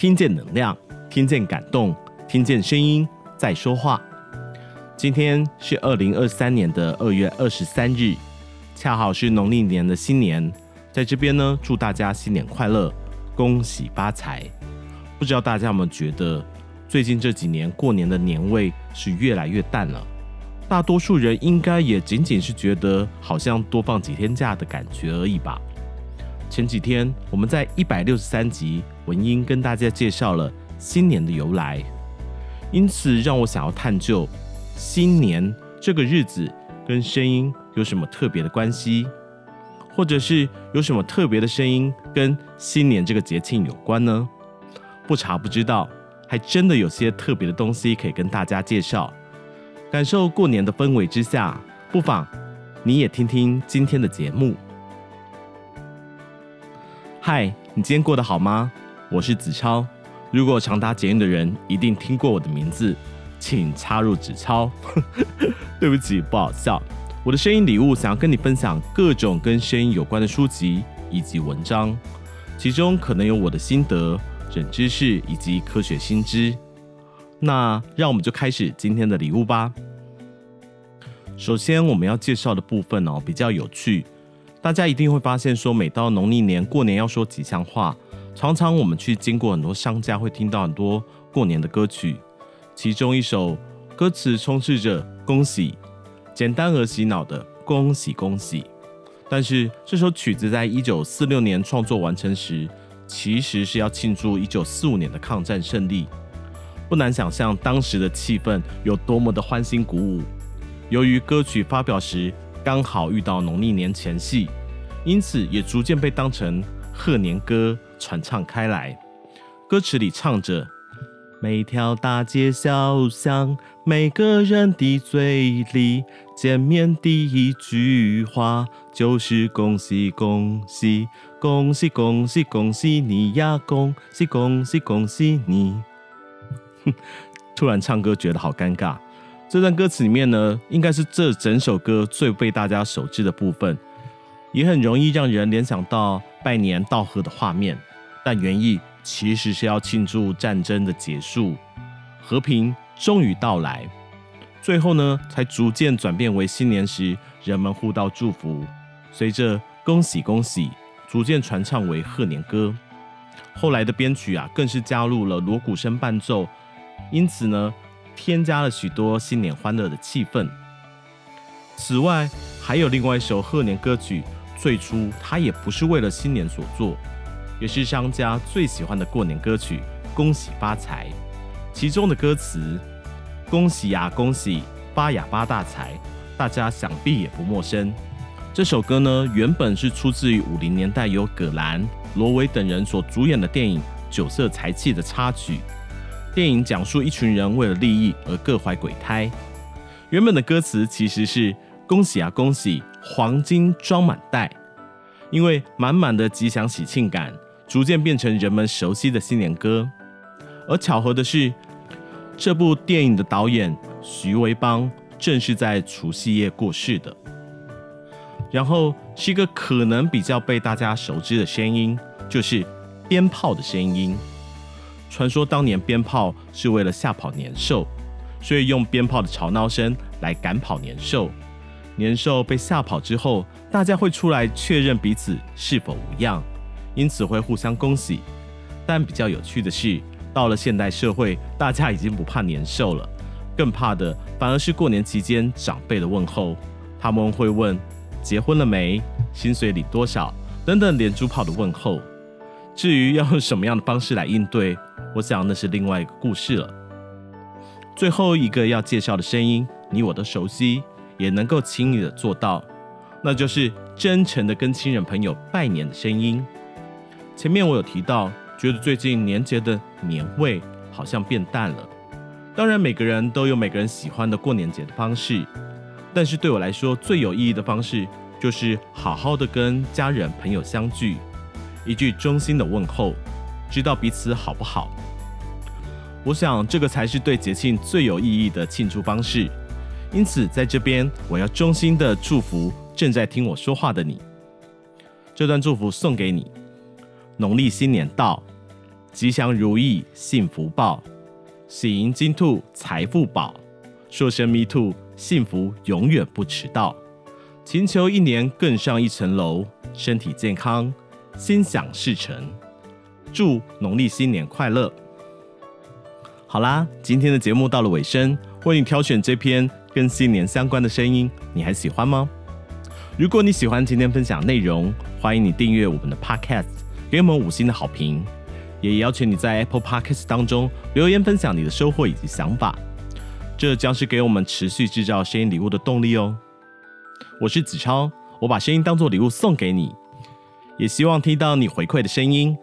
听见能量，听见感动，听见声音在说话。今天是二零二三年的二月二十三日，恰好是农历年的新年，在这边呢，祝大家新年快乐，恭喜发财。不知道大家有没有觉得，最近这几年过年的年味是越来越淡了？大多数人应该也仅仅是觉得好像多放几天假的感觉而已吧。前几天我们在一百六十三集文英跟大家介绍了新年的由来，因此让我想要探究新年这个日子跟声音有什么特别的关系，或者是有什么特别的声音跟新年这个节庆有关呢？不查不知道，还真的有些特别的东西可以跟大家介绍。感受过年的氛围之下，不妨你也听听今天的节目。嗨，你今天过得好吗？我是子超。如果常搭捷运的人一定听过我的名字，请插入纸超。对不起，不好笑。我的声音礼物想要跟你分享各种跟声音有关的书籍以及文章，其中可能有我的心得、冷知识以及科学新知。那让我们就开始今天的礼物吧。首先，我们要介绍的部分哦，比较有趣。大家一定会发现，说每到农历年过年要说吉祥话，常常我们去经过很多商家，会听到很多过年的歌曲。其中一首歌词充斥着恭喜，简单而洗脑的恭喜恭喜。但是这首曲子在一九四六年创作完成时，其实是要庆祝一九四五年的抗战胜利。不难想象当时的气氛有多么的欢欣鼓舞。由于歌曲发表时，刚好遇到农历年前夕，因此也逐渐被当成贺年歌传唱开来。歌词里唱着：“每条大街小巷，每个人的嘴里，见面第一句话就是恭喜恭喜，恭喜恭喜恭喜你呀，恭喜恭喜恭喜你。”哼，突然唱歌觉得好尴尬。这段歌词里面呢，应该是这整首歌最被大家熟知的部分，也很容易让人联想到拜年道贺的画面。但原意其实是要庆祝战争的结束，和平终于到来。最后呢，才逐渐转变为新年时人们互道祝福，随着恭喜恭喜，逐渐传唱为贺年歌。后来的编曲啊，更是加入了锣鼓声伴奏，因此呢。添加了许多新年欢乐的气氛。此外，还有另外一首贺年歌曲，最初它也不是为了新年所作，也是商家最喜欢的过年歌曲《恭喜发财》。其中的歌词“恭喜呀恭喜，发呀发大财”，大家想必也不陌生。这首歌呢，原本是出自于五零年代由葛兰、罗维等人所主演的电影《酒色财气》的插曲。电影讲述一群人为了利益而各怀鬼胎。原本的歌词其实是“恭喜啊恭喜，黄金装满袋”，因为满满的吉祥喜庆感，逐渐变成人们熟悉的新年歌。而巧合的是，这部电影的导演徐维邦正是在除夕夜过世的。然后是一个可能比较被大家熟知的声音，就是鞭炮的声音。传说当年鞭炮是为了吓跑年兽，所以用鞭炮的吵闹声来赶跑年兽。年兽被吓跑之后，大家会出来确认彼此是否无恙，因此会互相恭喜。但比较有趣的是，到了现代社会，大家已经不怕年兽了，更怕的反而是过年期间长辈的问候。他们会问结婚了没、薪水领多少等等连珠炮的问候。至于要用什么样的方式来应对，我想那是另外一个故事了。最后一个要介绍的声音，你我都熟悉，也能够轻易的做到，那就是真诚的跟亲人朋友拜年的声音。前面我有提到，觉得最近年节的年味好像变淡了。当然，每个人都有每个人喜欢的过年节的方式，但是对我来说，最有意义的方式就是好好的跟家人朋友相聚，一句衷心的问候。知道彼此好不好？我想这个才是对节庆最有意义的庆祝方式。因此，在这边我要衷心的祝福正在听我说话的你。这段祝福送给你。农历新年到，吉祥如意幸福报，喜迎金兔财富宝，说声 me too，幸福永远不迟到。祈求一年更上一层楼，身体健康，心想事成。祝农历新年快乐！好啦，今天的节目到了尾声，为你挑选这篇跟新年相关的声音，你还喜欢吗？如果你喜欢今天分享内容，欢迎你订阅我们的 Podcast，给我们五星的好评。也邀请你在 Apple Podcast 当中留言分享你的收获以及想法，这将是给我们持续制造声音礼物的动力哦。我是子超，我把声音当做礼物送给你，也希望听到你回馈的声音。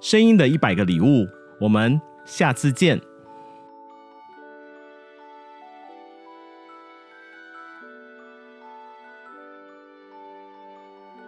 声音的一百个礼物，我们下次见。